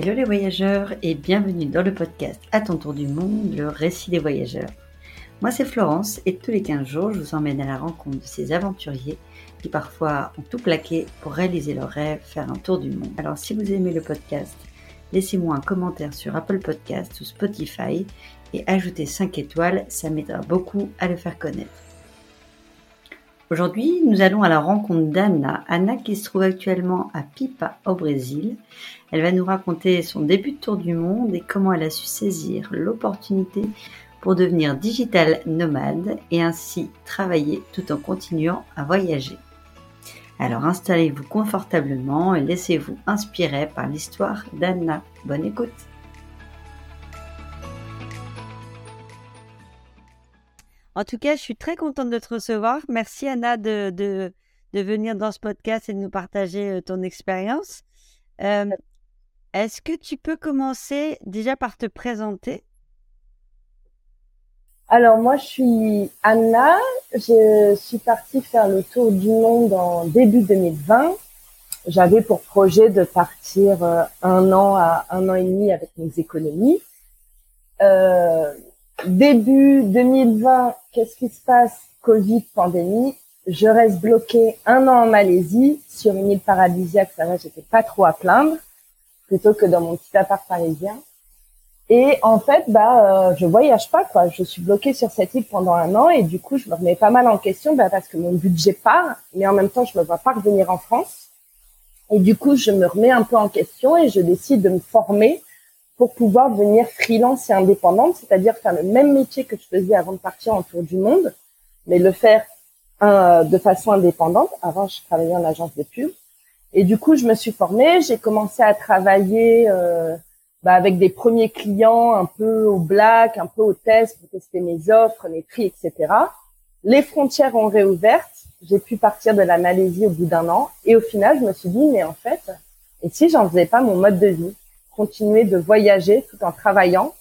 Hello les voyageurs et bienvenue dans le podcast À ton tour du monde, le récit des voyageurs. Moi c'est Florence et tous les 15 jours je vous emmène à la rencontre de ces aventuriers qui parfois ont tout plaqué pour réaliser leur rêve, faire un tour du monde. Alors si vous aimez le podcast, laissez-moi un commentaire sur Apple Podcast ou Spotify et ajoutez 5 étoiles, ça m'aidera beaucoup à le faire connaître. Aujourd'hui, nous allons à la rencontre d'Anna. Anna qui se trouve actuellement à Pipa au Brésil. Elle va nous raconter son début de tour du monde et comment elle a su saisir l'opportunité pour devenir digital nomade et ainsi travailler tout en continuant à voyager. Alors installez-vous confortablement et laissez-vous inspirer par l'histoire d'Anna. Bonne écoute En tout cas, je suis très contente de te recevoir. Merci Anna de, de, venir dans ce podcast et de nous partager euh, ton expérience. Euh, est-ce que tu peux commencer déjà par te présenter? Alors moi, je suis Anna. Je suis partie faire le tour du monde en début 2020. J'avais pour projet de partir euh, un an à un an et demi avec mes économies. Début 2020, qu'est-ce qui se passe? Covid, pandémie. Je reste bloquée un an en Malaisie sur une île paradisiaque. Ça va, j'étais pas trop à plaindre, plutôt que dans mon petit appart parisien. Et en fait, bah, euh, je voyage pas quoi. Je suis bloquée sur cette île pendant un an et du coup, je me remets pas mal en question, bah, parce que mon budget part, mais en même temps, je me vois pas revenir en France. Et du coup, je me remets un peu en question et je décide de me former pour pouvoir devenir freelance et indépendante, c'est-à-dire faire le même métier que je faisais avant de partir en tour du monde, mais le faire euh, de façon indépendante. Avant, je travaillais en agence de pub. Et du coup, je me suis formée, j'ai commencé à travailler euh, bah, avec des premiers clients un peu au black, un peu au test pour tester mes offres, mes prix, etc. Les frontières ont réouvert. J'ai pu partir de la Malaisie au bout d'un an. Et au final, je me suis dit, mais en fait, et si j'en faisais pas mon mode de vie? Continuer de voyager tout en travaillant,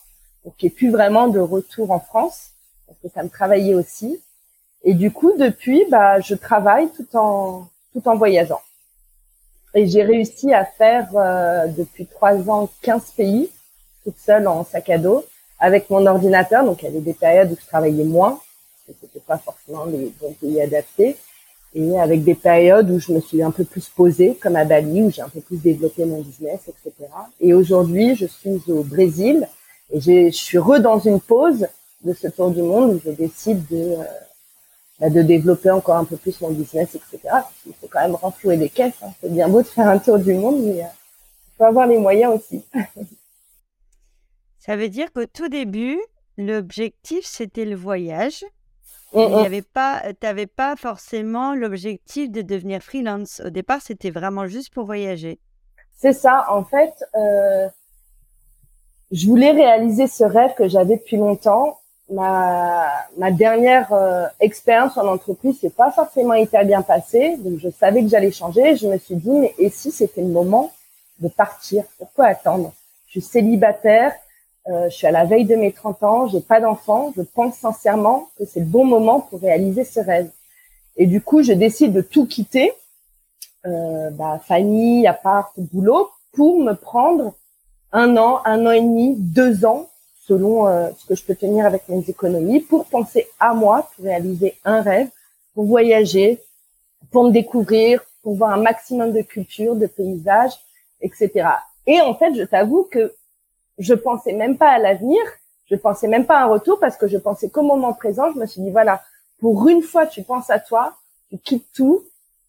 n'y ait plus vraiment de retour en France, parce que ça me travaillait aussi. Et du coup, depuis, bah, je travaille tout en tout en voyageant. Et j'ai réussi à faire euh, depuis trois ans 15 pays, toute seule en sac à dos, avec mon ordinateur. Donc, il y avait des périodes où je travaillais moins, parce que c'était pas forcément les bons pays adaptés avec des périodes où je me suis un peu plus posée, comme à Bali, où j'ai un peu plus développé mon business, etc. Et aujourd'hui, je suis au Brésil et je suis re dans une pause de ce tour du monde où je décide de, euh, bah, de développer encore un peu plus mon business, etc. Il faut quand même renflouer des caisses. Hein. C'est bien beau de faire un tour du monde, mais euh, il faut avoir les moyens aussi. Ça veut dire qu'au tout début, l'objectif, c'était le voyage. Il n'y avait pas, tu n'avais pas forcément l'objectif de devenir freelance. Au départ, c'était vraiment juste pour voyager. C'est ça. En fait, euh, je voulais réaliser ce rêve que j'avais depuis longtemps. Ma, ma dernière euh, expérience en entreprise, c'est pas forcément hyper bien passé. Donc, je savais que j'allais changer. Je me suis dit, mais et si c'était le moment de partir? Pourquoi attendre? Je suis célibataire euh, je suis à la veille de mes 30 ans, j'ai pas d'enfant. Je pense sincèrement que c'est le bon moment pour réaliser ce rêve. Et du coup, je décide de tout quitter, euh, bah, famille, appart, boulot, pour me prendre un an, un an et demi, deux ans, selon euh, ce que je peux tenir avec mes économies, pour penser à moi, pour réaliser un rêve, pour voyager, pour me découvrir, pour voir un maximum de culture, de paysages, etc. Et en fait, je t'avoue que je pensais même pas à l'avenir, je pensais même pas à un retour parce que je pensais qu'au moment présent, je me suis dit voilà, pour une fois tu penses à toi, tu quittes tout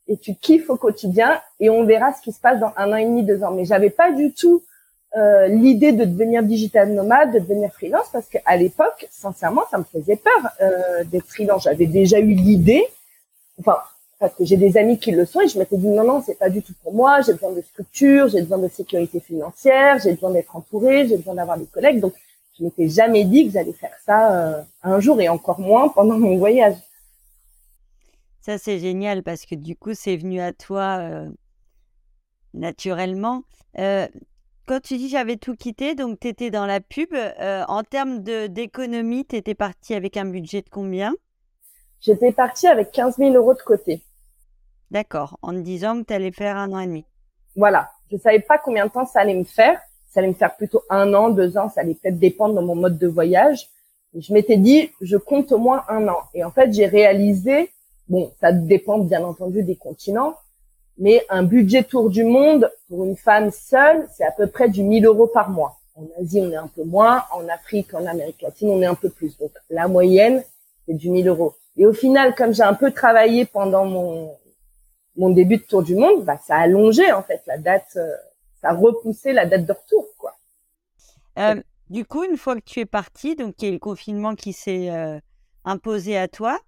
et tu kiffes au quotidien et on verra ce qui se passe dans un an et demi, deux ans. Mais j'avais pas du tout euh, l'idée de devenir digital nomade, de devenir freelance parce qu'à l'époque, sincèrement, ça me faisait peur euh, d'être freelance. J'avais déjà eu l'idée, enfin parce que j'ai des amis qui le sont et je m'étais dit non non c'est pas du tout pour moi. J'ai besoin de structure j'ai besoin de sécurité financière j'ai besoin d'être entourée j'ai besoin d'avoir des collègues. Donc je m'étais jamais dit que j'allais faire ça euh, un jour et encore moins pendant mon voyage. Ça c'est génial parce que du coup c'est venu à toi euh, naturellement. Euh, quand tu dis j'avais tout quitté, donc tu étais dans la pub, en termes d'économie, tu étais parti avec un budget de combien? J'étais partie avec 15 000 euros de côté. D'accord, en disant que tu allais faire un an et demi. Voilà, je savais pas combien de temps ça allait me faire. ça allait me faire plutôt un an, deux ans, ça allait peut-être dépendre de mon mode de voyage. je m'étais dit, je compte au moins un an. Et en fait, j'ai réalisé, bon, ça dépend bien entendu des continents, mais un budget tour du monde pour une femme seule, c'est à peu près du 1000 euros par mois. En Asie, on est un peu moins. En Afrique, en Amérique latine, on est un peu plus. Donc, la moyenne, c'est du 1000 euros. Et au final, comme j'ai un peu travaillé pendant mon, mon début de tour du monde, bah, ça a allongé, en fait, la date, euh, ça a repoussé la date de retour, quoi. Euh, du coup, une fois que tu es parti, donc il y a le confinement qui s'est euh, imposé à toi,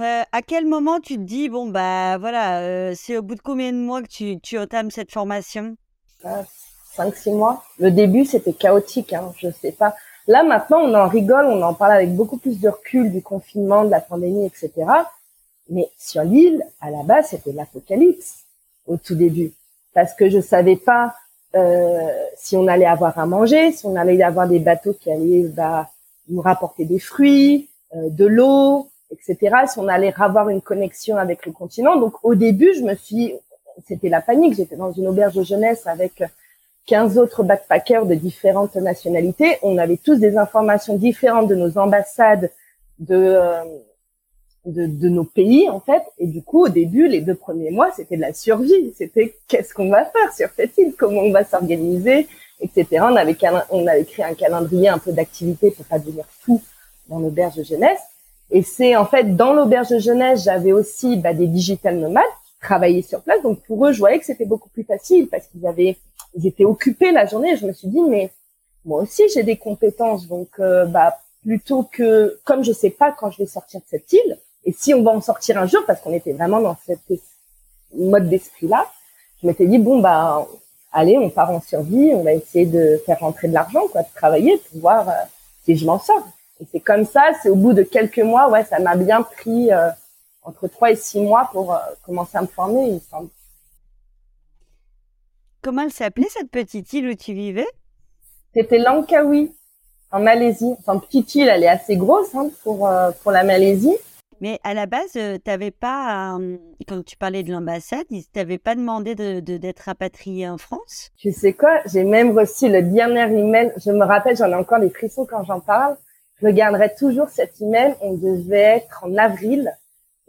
à quel moment tu te dis, bon, bah voilà, c'est au bout de combien de mois que tu, tu entames cette formation? 5-6 mois. Le début, c'était chaotique, hein, je sais pas. Là, maintenant, on en rigole, on en parle avec beaucoup plus de recul du confinement, de la pandémie, etc. Mais sur l'île, à la base, c'était l'apocalypse au tout début. Parce que je savais pas euh, si on allait avoir à manger, si on allait avoir des bateaux qui allaient bah, nous rapporter des fruits, euh, de l'eau, etc. Si on allait avoir une connexion avec le continent. Donc au début, je me suis, c'était la panique. J'étais dans une auberge de jeunesse avec 15 autres backpackers de différentes nationalités. On avait tous des informations différentes de nos ambassades, de, euh, de, de, nos pays, en fait. Et du coup, au début, les deux premiers mois, c'était de la survie. C'était qu'est-ce qu'on va faire sur cette île, comment on va s'organiser, etc. On avait, on avait créé un calendrier un peu d'activités pour pas devenir fou dans l'auberge de jeunesse. Et c'est en fait dans l'auberge de jeunesse, j'avais aussi bah, des digital nomades qui travaillaient sur place. Donc pour eux, je voyais que c'était beaucoup plus facile parce qu'ils avaient ils étaient occupés la journée. je me suis dit, mais moi aussi j'ai des compétences, donc euh, bah plutôt que comme je sais pas quand je vais sortir de cette île, et si on va en sortir un jour, parce qu'on était vraiment dans cette mode d'esprit-là, je m'étais dit bon bah allez, on part en survie, on va essayer de faire rentrer de l'argent, quoi, de travailler pour voir euh, si je m'en sors. Et c'est comme ça, c'est au bout de quelques mois, ouais, ça m'a bien pris euh, entre trois et six mois pour commencer à me former, il me semble. Comment elle s'appelait cette petite île où tu vivais? C'était Langkawi, en Malaisie. Enfin, petite île, elle est assez grosse hein, pour, euh, pour la Malaisie. Mais à la base, euh, tu n'avais pas, quand tu parlais de l'ambassade, ils t'avaient pas demandé de, d'être rapatrié en France? Tu sais quoi? J'ai même reçu le dernier email. Je me rappelle, j'en ai encore des frissons quand j'en parle. Je garderai toujours cet email. On devait être en avril.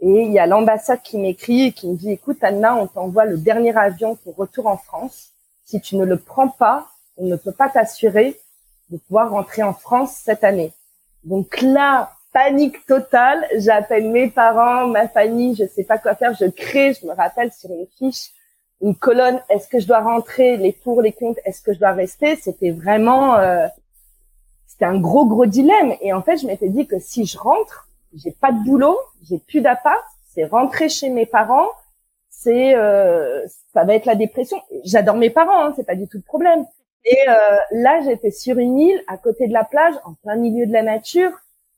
Et il y a l'ambassade qui m'écrit et qui me dit, écoute, Anna, on t'envoie le dernier avion pour retour en France. Si tu ne le prends pas, on ne peut pas t'assurer de pouvoir rentrer en France cette année. Donc là, panique totale. J'appelle mes parents, ma famille, je sais pas quoi faire. Je crée, je me rappelle sur une fiche, une colonne. Est-ce que je dois rentrer? Les pour, les comptes Est-ce que je dois rester? C'était vraiment, euh, c'était un gros gros dilemme. Et en fait, je m'étais dit que si je rentre, j'ai pas de boulot, j'ai plus d'appart, c'est rentrer chez mes parents, c'est euh, ça va être la dépression. J'adore mes parents, hein, c'est pas du tout le problème. Et euh, là, j'étais sur une île à côté de la plage, en plein milieu de la nature,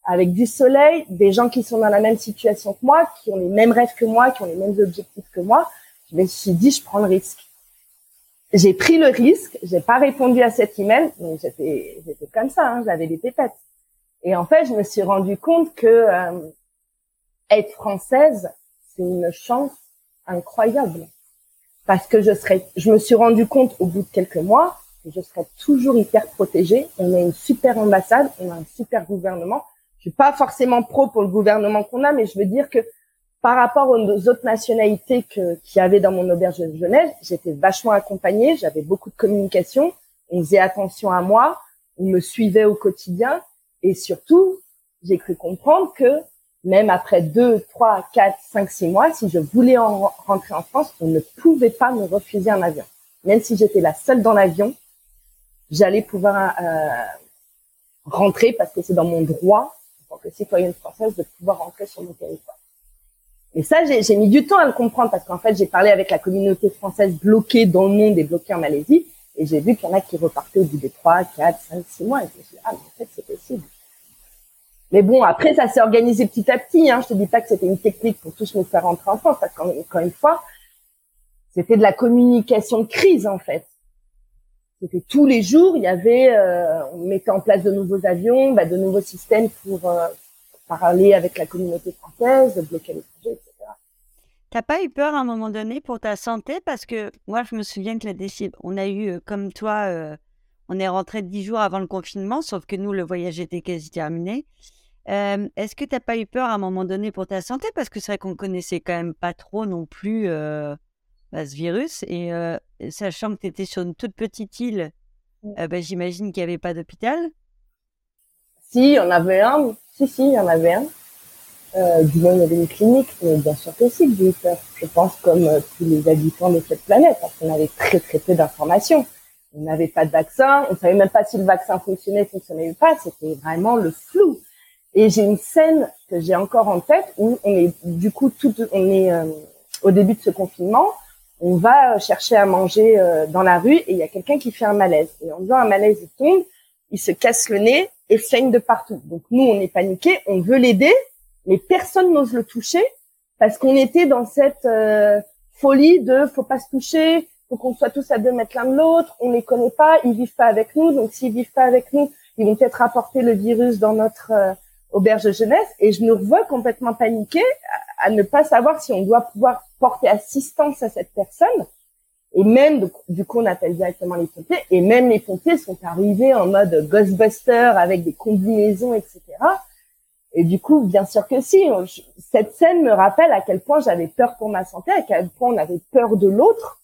avec du soleil, des gens qui sont dans la même situation que moi, qui ont les mêmes rêves que moi, qui ont les mêmes objectifs que moi. Je me suis dit, je prends le risque. J'ai pris le risque, j'ai pas répondu à cet email, donc j'étais j'étais comme ça, hein, j'avais des pépettes. Et en fait, je me suis rendu compte que euh, être française, c'est une chance incroyable. Parce que je serais, je me suis rendu compte au bout de quelques mois que je serais toujours hyper protégée. On a une super ambassade, on a un super gouvernement. Je suis pas forcément pro pour le gouvernement qu'on a, mais je veux dire que par rapport aux autres nationalités que, qu'il y avait dans mon auberge de Genève, j'étais vachement accompagnée, j'avais beaucoup de communication, on faisait attention à moi, on me suivait au quotidien et surtout, j'ai cru comprendre que même après deux, trois, quatre, cinq, six mois, si je voulais en rentrer en France, on ne pouvait pas me refuser un avion. Même si j'étais la seule dans l'avion, j'allais pouvoir euh, rentrer parce que c'est dans mon droit, que citoyenne française, de pouvoir rentrer sur mon territoire. Et ça, j'ai mis du temps à le comprendre parce qu'en fait, j'ai parlé avec la communauté française bloquée dans le monde et bloquée en Malaisie. Et j'ai vu qu'il y en a qui repartaient au bout des trois, quatre, cinq, six mois. Et je me suis dit, ah, mais en fait, c'est possible. Mais bon, après, ça s'est organisé petit à petit. Hein. Je te dis pas que c'était une technique pour tous nous faire rentrer en France, parce qu'encore une fois, c'était de la communication de crise, en fait. C'était tous les jours, il y avait, euh, on mettait en place de nouveaux avions, bah, de nouveaux systèmes pour euh, parler avec la communauté française, bloquer les projets, etc. T'as pas eu peur à un moment donné pour ta santé? Parce que moi, je me souviens que la décision, on a eu, comme toi, on est rentré dix jours avant le confinement, sauf que nous, le voyage était quasi terminé. Est-ce que tu n'as pas eu peur à un moment donné pour ta santé? Parce que c'est vrai qu'on connaissait quand même pas trop non plus bah, ce virus. Et sachant que tu étais sur une toute petite île, mmh. bah, j'imagine qu'il n'y avait pas d'hôpital. Si, il y en avait un. Si, si, il y en avait un. Euh, du moins, il y avait une clinique, mais bien sûr que si, j'ai eu peur. Je pense comme tous les habitants de cette planète, parce qu'on avait très très peu d'informations. On n'avait pas de vaccin, on savait même pas si le vaccin fonctionnait, fonctionnait ou pas. C'était vraiment le flou. Et j'ai une scène que j'ai encore en tête où on est du coup tout, on est euh, au début de ce confinement, on va chercher à manger euh, dans la rue et il y a quelqu'un qui fait un malaise. Et en faisant un malaise, il tombe, il se casse le nez et saigne de partout. Donc nous, on est paniqués, on veut l'aider, mais personne n'ose le toucher parce qu'on était dans cette euh, folie de faut pas se toucher, faut qu'on soit tous à deux mètres l'un de l'autre, on les connaît pas, ils vivent pas avec nous, donc s'ils vivent pas avec nous, ils vont peut-être apporter le virus dans notre auberge de jeunesse et je me revois complètement paniquée à, ne pas savoir si on doit pouvoir porter assistance à cette personne. Et même, du coup, on appelle directement les pompiers. Et même les pompiers sont arrivés en mode Ghostbuster avec des combinaisons, etc. Et du coup, bien sûr que si. Cette scène me rappelle à quel point j'avais peur pour ma santé, à quel point on avait peur de l'autre.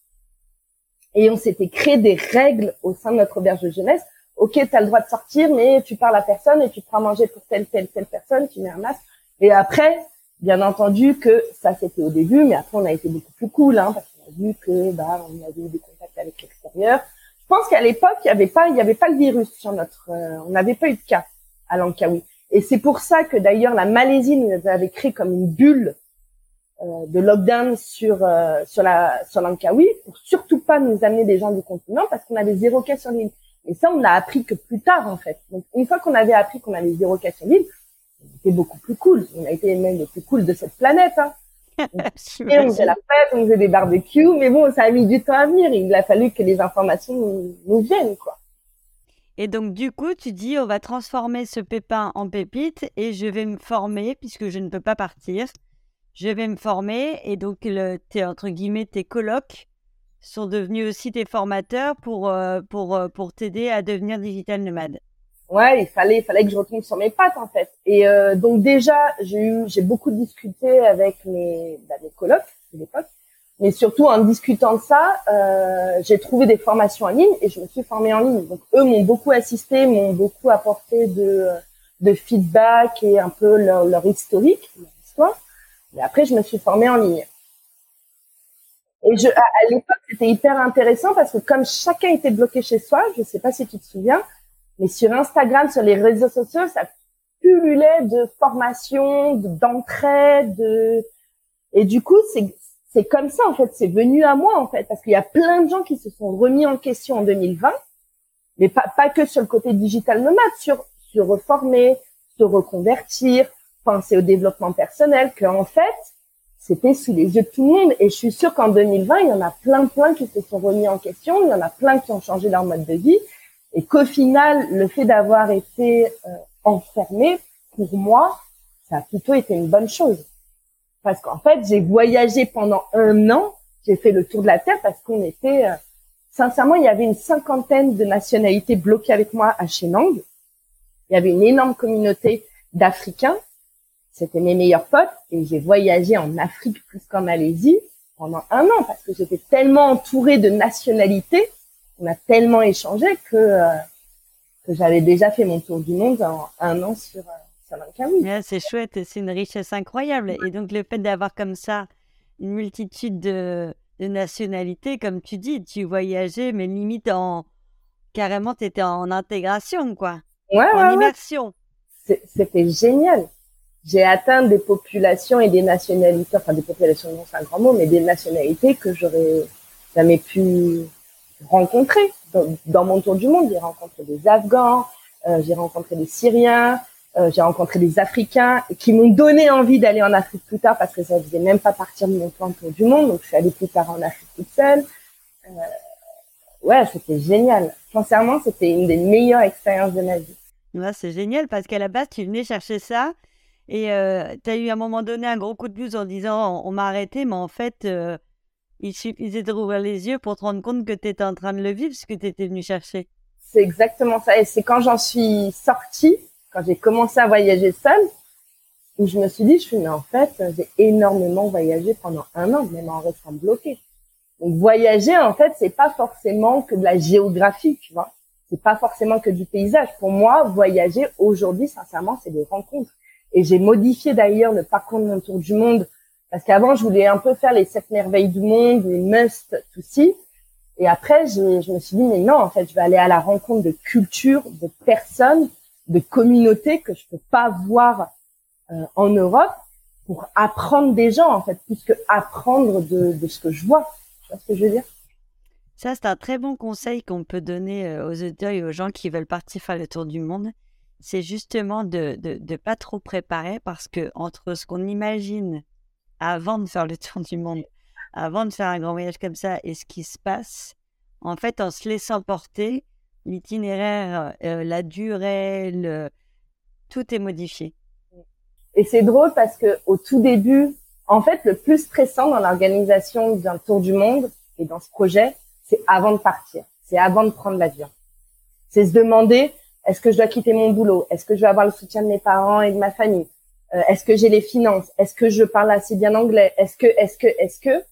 Et on s'était créé des règles au sein de notre auberge de jeunesse ok, tu as le droit de sortir, mais tu parles à personne et tu te prends manger pour telle, telle, telle personne, tu mets un masque. Et après, bien entendu que ça c'était au début, mais après on a été beaucoup plus cool, hein, parce qu'on a vu que bah on avait eu des contacts avec l'extérieur. Je pense qu'à l'époque il y avait pas, il y avait pas le virus sur notre, euh, on n'avait pas eu de cas à Langkawi. Et c'est pour ça que d'ailleurs la Malaisie nous avait créé comme une bulle euh, de lockdown sur euh, sur la sur Langkawi pour surtout pas nous amener des gens du continent parce qu'on avait zéro cas sur l'île. Et ça, on n'a appris que plus tard, en fait. Donc, une fois qu'on avait appris qu'on avait zéro cas sur l'île, c'était beaucoup plus cool. On a été même les plus cool de cette planète. Hein. et on faisait la fête, on faisait des barbecues, mais bon, ça a mis du temps à venir. Il a fallu que les informations nous, viennent, quoi. Et donc, du coup, tu dis, on va transformer ce pépin en pépite et je vais me former, puisque je ne peux pas partir. Je vais me former et donc, le, entre guillemets, tes colocs sont devenus aussi des formateurs pour, euh, pour, euh, pour t'aider à devenir digital nomade. Ouais, il fallait, il fallait que je retombe sur mes pattes en fait. Et euh, donc déjà, j'ai eu, j'ai beaucoup discuté avec mes, bah, mes colocs de l'époque, mais surtout en discutant de ça, euh, j'ai trouvé des formations en ligne et je me suis formée en ligne. Donc eux m'ont beaucoup assisté, m'ont beaucoup apporté de, de feedback et un peu leur, leur historique, leur histoire. Et après, je me suis formée en ligne. Et je, à, l'époque, c'était hyper intéressant parce que comme chacun était bloqué chez soi, je sais pas si tu te souviens, mais sur Instagram, sur les réseaux sociaux, ça pullulait de formation, d'entraide, de... et du coup, c'est c'est comme ça en fait, c'est venu à moi en fait, parce qu'il y a plein de gens qui se sont remis en question en 2020, mais pas pas que sur le côté digital nomade, sur se reformer, se reconvertir, penser au développement personnel, que en fait c'était sous les yeux de tout le monde. Et je suis sûre qu'en 2020, il y en a plein, plein qui se sont remis en question. Il y en a plein qui ont changé leur mode de vie. Et qu'au final, le fait d'avoir été euh, enfermé, pour moi, ça a plutôt été une bonne chose. Parce qu'en fait, j'ai voyagé pendant un an. J'ai fait le tour de la Terre parce qu'on était... Euh, sincèrement, il y avait une cinquantaine de nationalités bloquées avec moi à Chenang. Il y avait une énorme communauté d'Africains c'était mes meilleurs potes et j'ai voyagé en Afrique plus qu'en Malaisie pendant un an parce que j'étais tellement entourée de nationalités, on a tellement échangé que euh, que j'avais déjà fait mon tour du monde en un an sur euh, sur Langkawi. c'est chouette, c'est une richesse incroyable et donc le fait d'avoir comme ça une multitude de, de nationalités, comme tu dis, tu voyageais mais limite en carrément tu étais en intégration quoi, ouais, en immersion. C'était génial j'ai atteint des populations et des nationalités, enfin des populations, non c'est un grand mot, mais des nationalités que j'aurais jamais pu rencontrer. Dans, mon tour du monde, j'ai rencontré des Afghans, euh, j'ai rencontré des Syriens, euh, j'ai rencontré des Africains qui m'ont donné envie d'aller en Afrique plus tard parce que ça faisait même pas partir de mon tour du monde, donc je suis allée plus tard en Afrique toute seule. Euh, ouais, c'était génial. Sincèrement, c'était une des meilleures expériences de ma vie. Ouais, c'est génial parce qu'à la base, tu venais chercher ça Et tu as eu à un moment donné un gros coup de blues en disant on, m'a arrêté, mais en fait, il suffisait de rouvrir les yeux pour te rendre compte que tu étais en train de le vivre, ce que tu étais venu chercher. C'est exactement ça. Et c'est quand j'en suis sortie, quand j'ai commencé à voyager seule, où je me suis dit, je suis, mais en fait, j'ai énormément voyagé pendant un an, même en restant bloquée. Donc voyager, en fait, c'est pas forcément que de la géographie, tu vois. C'est pas forcément que du paysage. Pour moi, voyager aujourd'hui, sincèrement, c'est des rencontres. Et j'ai modifié d'ailleurs le parcours de mon tour du monde parce qu'avant, je voulais un peu faire les sept merveilles du monde, les must aussi. Et après, je, je me suis dit, mais non, en fait, je vais aller à la rencontre de cultures, de personnes, de communautés que je peux pas voir euh, en Europe pour apprendre des gens, en fait, plus que apprendre de, de ce que je vois. Tu vois ce que je veux dire? Ça, c'est un très bon conseil qu'on peut donner euh, aux auditeurs et aux gens qui veulent partir faire le tour du monde. C'est justement de ne de, de pas trop préparer parce que entre ce qu'on imagine avant de faire le tour du monde, avant de faire un grand voyage comme ça et ce qui se passe, en fait, en se laissant porter, l'itinéraire, euh, la durée, le... tout est modifié. Et c'est drôle parce que au tout début, en fait, le plus stressant dans l'organisation d'un tour du monde et dans ce projet, c'est avant de partir, c'est avant de prendre l'avion. C'est se demander est-ce que je dois quitter mon boulot, est-ce que je vais avoir le soutien de mes parents et de ma famille, euh, est-ce que j'ai les finances, est-ce que je parle assez bien anglais, est-ce que, est-ce que, est-ce que?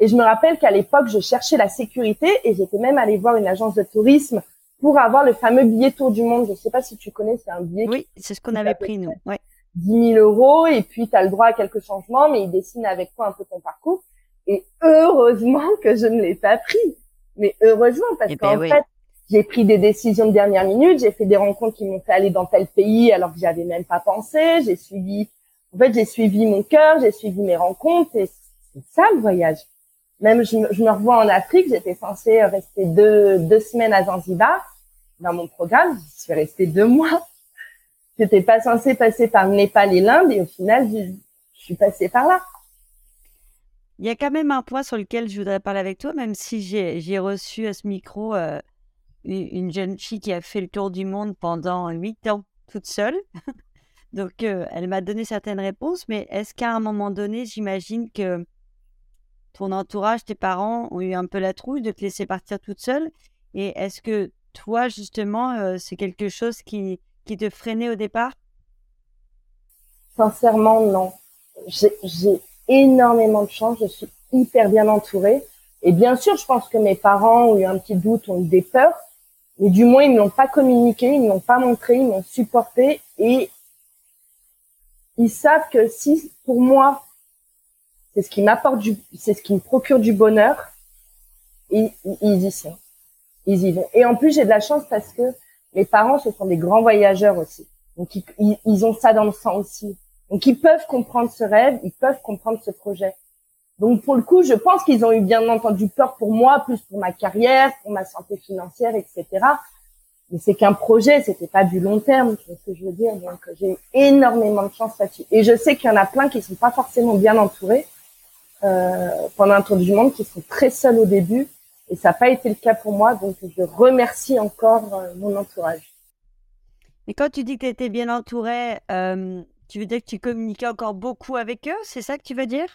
Et je me rappelle qu'à l'époque, je cherchais la sécurité et j'étais même allée voir une agence de tourisme pour avoir le fameux billet Tour du Monde. Je ne sais pas si tu connais, c'est un billet. Oui, c'est ce qu'on avait pris, nous. Ouais. 10 000 euros et puis tu as le droit à quelques changements, mais il dessine avec toi un peu ton parcours. Et heureusement que je ne l'ai pas pris. Mais heureusement, parce eh qu'en ben fait, j'ai pris des décisions de dernière minute, j'ai fait des rencontres qui m'ont fait aller dans tel pays alors que j'y avais même pas pensé, j'ai suivi, en fait, j'ai suivi mon cœur, j'ai suivi mes rencontres et c'est ça le voyage. Même je, je me revois en Afrique, j'étais censée rester deux, deux semaines à Zanzibar dans mon programme, je suis restée deux mois. J'étais pas censée passer par le Népal et l'Inde et au final, je, suis passée par là. Il y a quand même un point sur lequel je voudrais parler avec toi, même si j'ai reçu à ce micro euh, une jeune fille qui a fait le tour du monde pendant huit ans toute seule. Donc, euh, elle m'a donné certaines réponses, mais est-ce qu'à un moment donné, j'imagine que ton entourage, tes parents ont eu un peu la trouille de te laisser partir toute seule? Et est-ce que toi, justement, euh, c'est quelque chose qui, qui te freinait au départ? Sincèrement, non. J'ai énormément de chance, je suis hyper bien entourée. Et bien sûr, je pense que mes parents ont eu un petit doute, ont eu des peurs, mais du moins ils ne l'ont pas communiqué, ils ne l'ont pas montré, ils m'ont supporté et ils savent que si pour moi c'est ce qui m'apporte du, c'est ce qui me procure du bonheur, ils, y sont, ils y vont. Et en plus j'ai de la chance parce que mes parents sont des grands voyageurs aussi, donc ils ont ça dans le sang aussi, donc ils peuvent comprendre ce rêve, ils peuvent comprendre ce projet. Donc pour le coup, je pense qu'ils ont eu bien entendu peur pour moi, plus pour ma carrière, pour ma santé financière, etc. Mais c'est qu'un projet, c'était pas du long terme, tu ce que je veux dire. Donc j'ai eu énormément de chance là-dessus. Et je sais qu'il y en a plein qui sont pas forcément bien entourés euh, pendant un tour du monde, qui sont très seuls au début. Et ça n'a pas été le cas pour moi, donc je remercie encore euh, mon entourage. Et quand tu dis que tu étais bien entouré, euh, tu veux dire que tu communiquais encore beaucoup avec eux C'est ça que tu veux dire?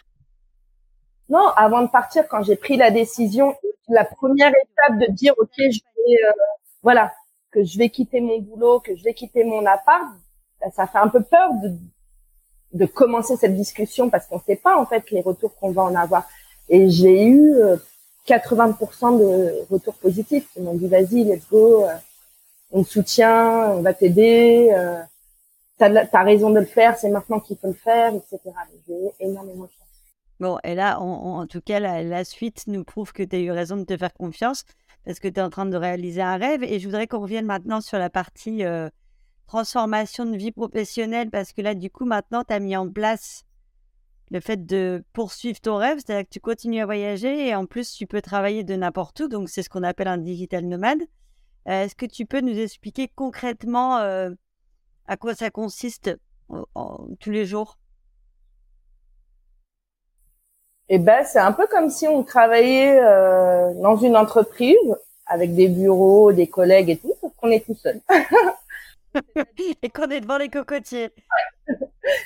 Non, avant de partir, quand j'ai pris la décision, la première étape de dire ok, je vais, euh, voilà, que je vais quitter mon boulot, que je vais quitter mon appart, bah, ça fait un peu peur de, de commencer cette discussion parce qu'on ne sait pas en fait les retours qu'on va en avoir. Et j'ai eu 80% euh, de retours positifs. Ils m'ont dit vas-y, let's go, euh, on te soutient, on va t'aider. Euh, t'as as raison de le faire, c'est maintenant qu'il faut le faire, etc. J'ai énormément de chance. Bon, et là, en tout cas, la, suite nous prouve que tu as eu raison de te faire confiance parce que tu es en train de réaliser un rêve. Et je voudrais qu'on revienne maintenant sur la partie euh, transformation de vie professionnelle parce que là, du coup, maintenant, tu as mis en place le fait de poursuivre ton rêve, c'est-à-dire que tu continues à voyager et en plus, tu peux travailler de n'importe où. Donc, c'est ce qu'on appelle un digital nomade. Euh, est-ce que tu peux nous expliquer concrètement euh, à quoi ça consiste tous les jours et eh ben c'est un peu comme si on travaillait euh, dans une entreprise avec des bureaux, des collègues et tout, sauf qu'on est tout seul. et qu'on est devant les cocotiers.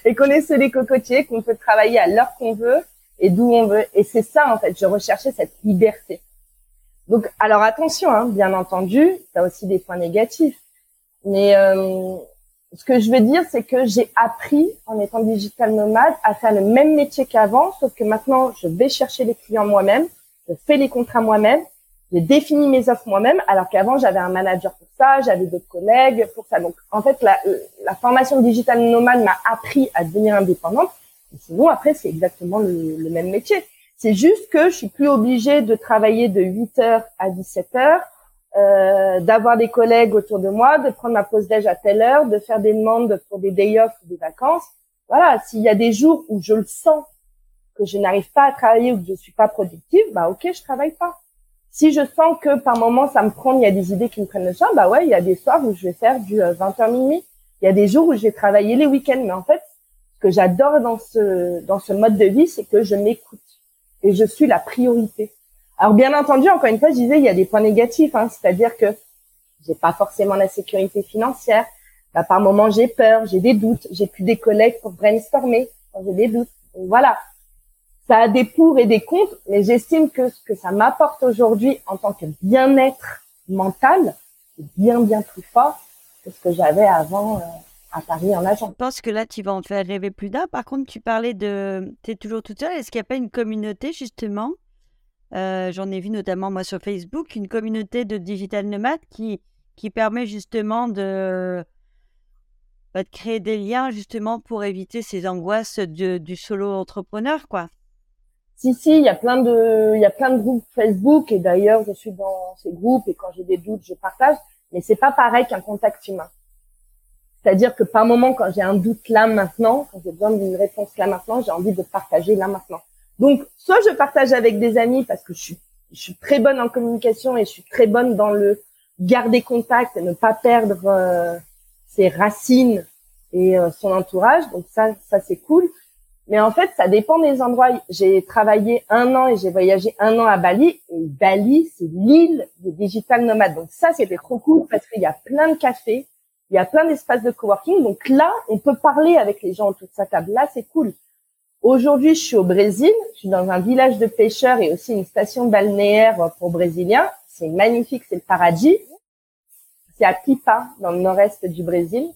et qu'on est sur les cocotiers, qu'on peut travailler à l'heure qu'on veut et d'où on veut. Et c'est ça, en fait, je recherchais cette liberté. Donc, alors attention, hein, bien entendu, ça a aussi des points négatifs. Mais euh, ce que je veux dire, c'est que j'ai appris, en étant digital nomade, à faire le même métier qu'avant, sauf que maintenant, je vais chercher les clients moi-même, je fais les contrats moi-même, j'ai défini mes offres moi-même, alors qu'avant, j'avais un manager pour ça, j'avais d'autres collègues pour ça. Donc, en fait, la, la formation digital nomade m'a appris à devenir indépendante. Et sinon, après, c'est exactement le, le, même métier. C'est juste que je suis plus obligée de travailler de 8 heures à 17 heures, euh, d'avoir des collègues autour de moi, de prendre ma pause déj à telle heure, de faire des demandes pour des day off ou des vacances. Voilà, s'il y a des jours où je le sens que je n'arrive pas à travailler ou que je suis pas productive, bah ok, je travaille pas. Si je sens que par moment ça me prend, il y a des idées qui me prennent le champ, bah ouais, il y a des soirs où je vais faire du 20h euh, minuit. Il y a des jours où je vais travailler les week-ends. Mais en fait, ce que j'adore dans ce dans ce mode de vie, c'est que je m'écoute et je suis la priorité. Alors bien entendu, encore une fois, je disais, il y a des points négatifs, hein, c'est-à-dire que j'ai pas forcément la sécurité financière. Bah, par moment, j'ai peur, j'ai des doutes, j'ai plus des collègues pour brainstormer quand j'ai des doutes. voilà, ça a des pour et des contre, mais j'estime que ce que ça m'apporte aujourd'hui en tant que bien-être mental, c'est bien bien plus fort que ce que j'avais avant euh, à Paris en agent. Je pense que là, tu vas en faire rêver plus d'un? Par contre, tu parlais de, tu es toujours toute seule. Est-ce qu'il n'y a pas une communauté justement euh, J'en ai vu notamment moi sur Facebook une communauté de digital nomades qui qui permet justement de bah, de créer des liens justement pour éviter ces angoisses du solo entrepreneur, quoi. Si, si, il y a plein de, il y a plein de groupes Facebook et d'ailleurs, je suis dans ces groupes et quand j'ai des doutes, je partage. Mais c'est pas pareil qu'un contact humain. C'est-à-dire que par moment, quand j'ai un doute là maintenant, quand j'ai besoin d'une réponse là maintenant, j'ai envie de partager là maintenant. Donc, soit je partage avec des amis parce que je suis, je suis très bonne en communication et je suis très bonne dans le garder contact et ne pas perdre euh, ses racines et euh, son entourage. Donc ça, ça c'est cool. Mais en fait, ça dépend des endroits. J'ai travaillé un an et j'ai voyagé un an à Bali. Et Bali, c'est l'île des digital nomades. Donc ça, c'était trop cool parce qu'il y a plein de cafés, il y a plein d'espaces de coworking. Donc là, on peut parler avec les gens autour de sa table. Là, c'est cool. Aujourd'hui, je suis au Brésil. Je suis dans un village de pêcheurs et aussi une station balnéaire pour Brésiliens. C'est magnifique, c'est le paradis. C'est à Pipa, dans le nord-est du Brésil.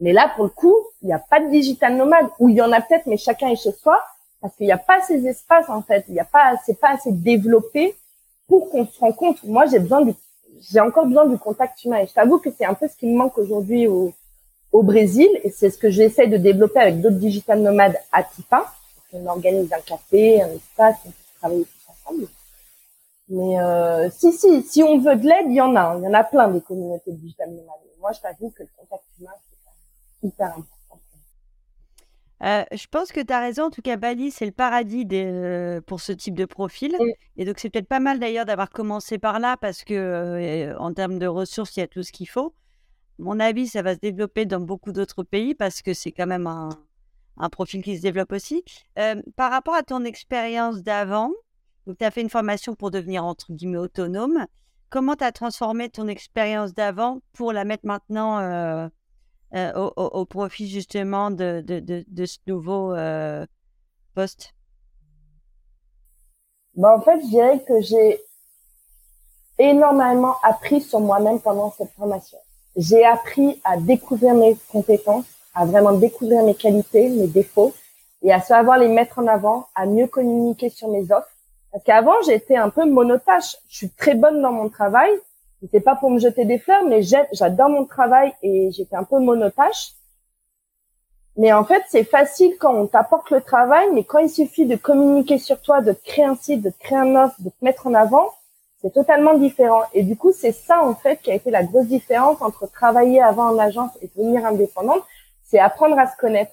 Mais là, pour le coup, il n'y a pas de digital nomade, ou il y en a peut-être, mais chacun est chez soi, parce qu'il n'y a pas ces espaces, en fait. Il n'y a pas, c'est pas assez développé pour qu'on se rende compte. Moi, j'ai besoin du, j'ai encore besoin du contact humain. Et je t'avoue que c'est un peu ce qui me manque aujourd'hui au, au Brésil, et c'est ce que j'essaie de développer avec d'autres digital nomades à Tipa. On organise un café, un espace, on peut travailler tous ensemble. Mais euh, si, si, si on veut de l'aide, il y en a. Il y en a plein des communautés digital nomades. Moi, je t'avoue que le contact humain, euh, je pense que tu as raison. En tout cas, Bali, c'est le paradis euh, pour ce type de profil. Et donc, c'est peut-être pas mal d'ailleurs d'avoir commencé par là parce que, euh, en termes de ressources, il y a tout ce qu'il faut. Mon avis, ça va se développer dans beaucoup d'autres pays parce que c'est quand même un, profil qui se développe aussi. par rapport à ton expérience d'avant, tu as fait une formation pour devenir entre guillemets autonome. Comment tu as transformé ton expérience d'avant pour la mettre maintenant euh, au, profit justement de, ce nouveau euh, poste? Bah, En fait, je dirais que j'ai énormément appris sur moi-même pendant cette formation. J'ai appris à découvrir mes compétences, à vraiment découvrir mes qualités, mes défauts, et à savoir les mettre en avant, à mieux communiquer sur mes offres. Parce qu'avant, j'étais un peu monotache. Je suis très bonne dans mon travail, c'était pas pour me jeter des fleurs, mais j'adore mon travail et j'étais un peu monotache. Mais en fait, c'est facile quand on t'apporte le travail, mais quand il suffit de communiquer sur toi, de créer un site, de créer un offre, de te mettre en avant, c'est totalement différent. Et du coup, c'est ça en fait qui a été la grosse différence entre travailler avant en agence et devenir indépendante, c'est apprendre à se connaître,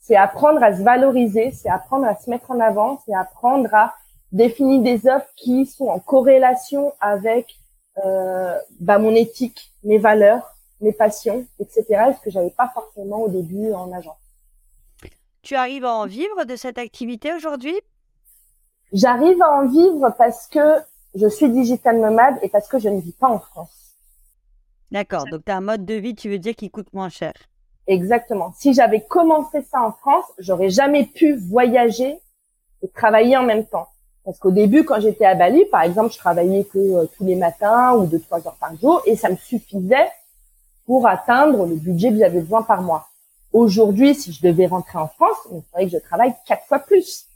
c'est apprendre à se valoriser, c'est apprendre à se mettre en avant, c'est apprendre à définir des offres qui sont en corrélation avec euh, bah, mon éthique, mes valeurs, mes passions, etc. Ce que j'avais pas forcément au début en agence. Tu arrives à en vivre de cette activité aujourd'hui? J'arrive à en vivre parce que je suis digital nomade et parce que je ne vis pas en France. D'accord, donc tu as un mode de vie, tu veux dire, qui coûte moins cher Exactement. Si j'avais commencé ça en France, j'aurais jamais pu voyager et travailler en même temps. Parce qu'au début, quand j'étais à Bali, par exemple, je travaillais que euh, tous les matins ou deux, trois heures par jour et ça me suffisait pour atteindre le budget que j'avais besoin par mois. Aujourd'hui, si je devais rentrer en France, il faudrait que je travaille quatre fois plus.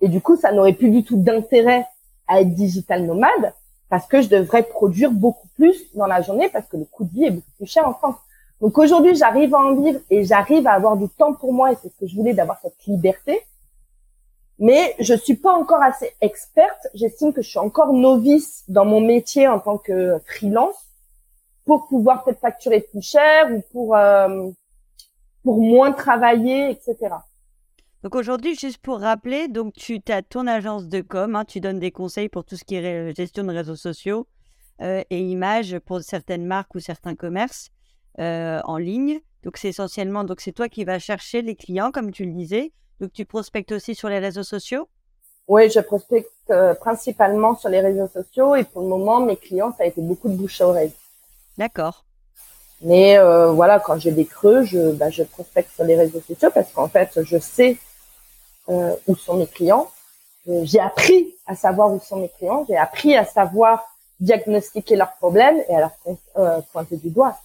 Et du coup, ça n'aurait plus du tout d'intérêt à être digital nomade parce que je devrais produire beaucoup plus dans la journée parce que le coût de vie est beaucoup plus cher en France. Donc aujourd'hui, j'arrive à en vivre et j'arrive à avoir du temps pour moi et c'est ce que je voulais d'avoir cette liberté. Mais je suis pas encore assez experte. J'estime que je suis encore novice dans mon métier en tant que freelance pour pouvoir peut-être facturer plus cher ou pour euh, pour moins travailler, etc. Donc aujourd'hui, juste pour rappeler, donc tu as ton agence de com, hein, tu donnes des conseils pour tout ce qui est gestion de réseaux sociaux euh, et images pour certaines marques ou certains commerces euh, en ligne. Donc c'est essentiellement, donc c'est toi qui vas chercher les clients, comme tu le disais. Donc tu prospectes aussi sur les réseaux sociaux? Oui, je prospecte euh, principalement sur les réseaux sociaux et pour le moment, mes clients, ça a été beaucoup de bouche à oreille. D'accord. Mais voilà, quand j'ai des creux, je, bah, je prospecte sur les réseaux sociaux parce qu'en fait, je sais euh, où sont mes clients. Euh, j'ai appris à savoir où sont mes clients. J'ai appris à savoir diagnostiquer leurs problèmes et à leur euh, pointer du doigt.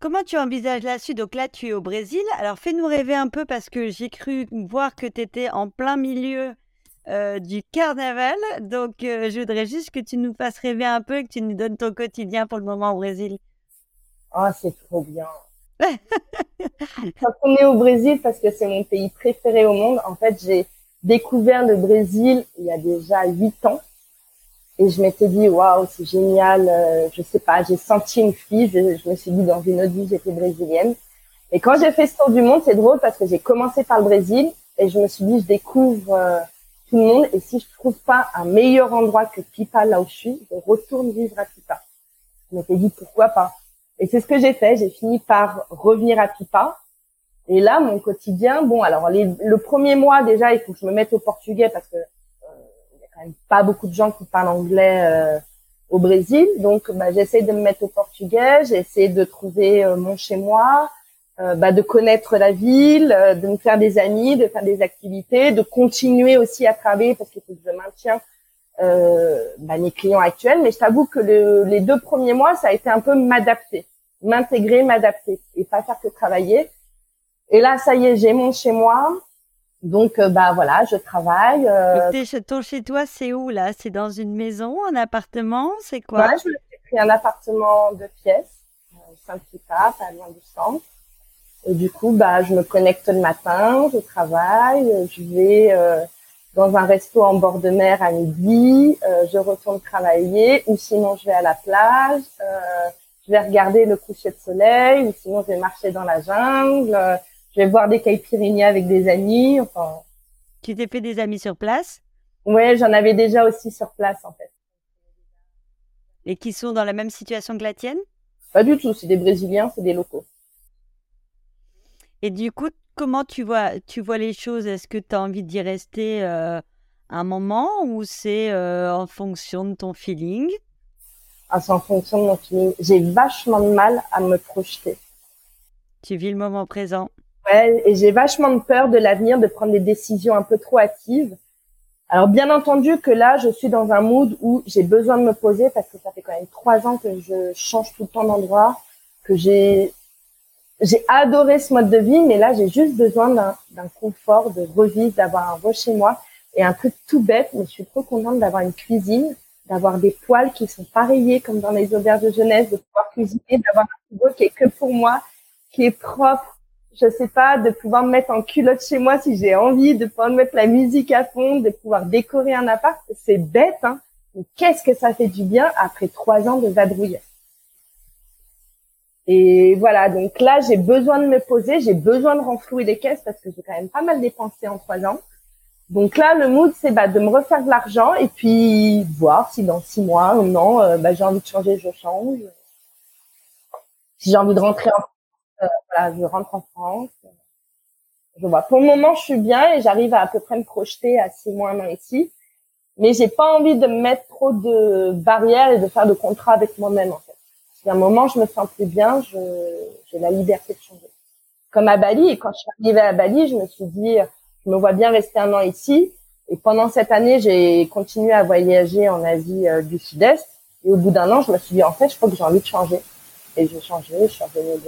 Comment tu envisages la suite? Donc là, tu es au Brésil. Alors fais-nous rêver un peu parce que j'ai cru voir que tu étais en plein milieu du carnaval. Donc je voudrais juste que tu nous fasses rêver un peu et que tu nous donnes ton quotidien pour le moment au Brésil. Ah, c'est trop bien. Quand on est au Brésil, parce que c'est mon pays préféré au monde, en fait, j'ai découvert le Brésil il y a déjà huit ans. Et je m'étais dit, waouh, c'est génial. Euh, je sais pas, j'ai senti une fille. Je, me suis dit, dans une autre vie, j'étais brésilienne. Et quand j'ai fait ce tour du monde, c'est drôle parce que j'ai commencé par le Brésil et je me suis dit, je découvre euh, tout le monde. Et si je trouve pas un meilleur endroit que Pipa, là où je suis, je retourne vivre à Pipa. Je m'étais dit, pourquoi pas? Et c'est ce que j'ai fait. J'ai fini par revenir à Pipa. Et là, mon quotidien, bon, alors le premier mois déjà, il faut que je me mette au portugais parce que euh, il y a quand même pas beaucoup de gens qui parlent anglais euh, au Brésil. Donc, bah, j'essaie de me mettre au portugais. J'essaie de trouver euh, mon chez moi, bah, de connaître la ville, de me faire des amis, de faire des activités, de continuer aussi à travailler parce qu'il faut que je maintiens bah, mes clients actuels. Mais je t'avoue que le, les deux premiers mois, ça a été un peu m'adapter m'intégrer, m'adapter et pas faire que travailler. Et là, ça y est, j'ai mon chez moi. Donc, euh, bah voilà, je travaille. Euh... ton chez toi, c'est où là? C'est dans une maison, un appartement? C'est quoi? Ouais, je pris un appartement de pièces, euh, Saint-Pipa, pas loin du centre. Et du coup, bah, je me connecte le matin, je travaille, je vais euh, dans un resto en bord de mer à midi, euh, je retourne travailler, ou sinon je vais à la plage. Euh, je vais regarder le coucher de soleil, ou sinon je vais marcher dans la jungle, je vais voir des caipirinhas avec des amis, enfin. Tu t'es fait des amis sur place? Ouais, j'en avais déjà aussi sur place en fait. Et qui sont dans la même situation que la tienne? Pas du tout, c'est des Brésiliens, c'est des locaux. Et du coup, comment tu vois, tu vois les choses? Est-ce que tu as envie d'y rester euh, un moment ou c'est euh, en fonction de ton feeling? À en fonction de mon feeling. J'ai vachement de mal à me projeter. Tu vis le moment présent. Ouais, et j'ai vachement de peur de l'avenir, de prendre des décisions un peu trop hâtives. Alors bien entendu que là, je suis dans un mood où j'ai besoin de me poser parce que ça fait quand même trois ans que je change tout le temps d'endroit, que j'ai j'ai adoré ce mode de vie, mais là j'ai juste besoin d'un confort, de revivre, d'avoir un re chez moi et un truc tout bête, mais je suis trop contente d'avoir une cuisine d'avoir des poils qui sont pareillés comme dans les auberges de jeunesse, de pouvoir cuisiner, d'avoir un frigo qui est que pour moi, qui est propre. Je sais pas, de pouvoir me mettre en culotte chez moi si j'ai envie, de pouvoir mettre la musique à fond, de pouvoir décorer un appart. C'est bête, hein. Mais qu'est-ce que ça fait du bien après trois ans de vadrouille. Et voilà, donc là, j'ai besoin de me poser, j'ai besoin de renflouer les caisses parce que j'ai quand même pas mal dépensé en trois ans. Donc là, le mood, c'est bah, de me refaire de l'argent et puis voir si dans six mois, ou non, euh, bah, j'ai envie de changer, je change. Si j'ai envie de rentrer en euh, voilà, je rentre en France. Je vois. Pour le moment, je suis bien et j'arrive à à peu près me projeter à six mois, un ici. Mais j'ai pas envie de me mettre trop de barrières et de faire de contrats avec moi-même, en fait. Si à un moment je me sens plus bien, je j'ai la liberté de changer. Comme à Bali, et quand je suis arrivée à Bali, je me suis dit, je me vois bien rester un an ici. Et pendant cette année, j'ai continué à voyager en Asie euh, du Sud-Est. Et au bout d'un an, je me suis dit, en fait, je crois que j'ai envie de changer. Et j'ai changé, je suis revenue au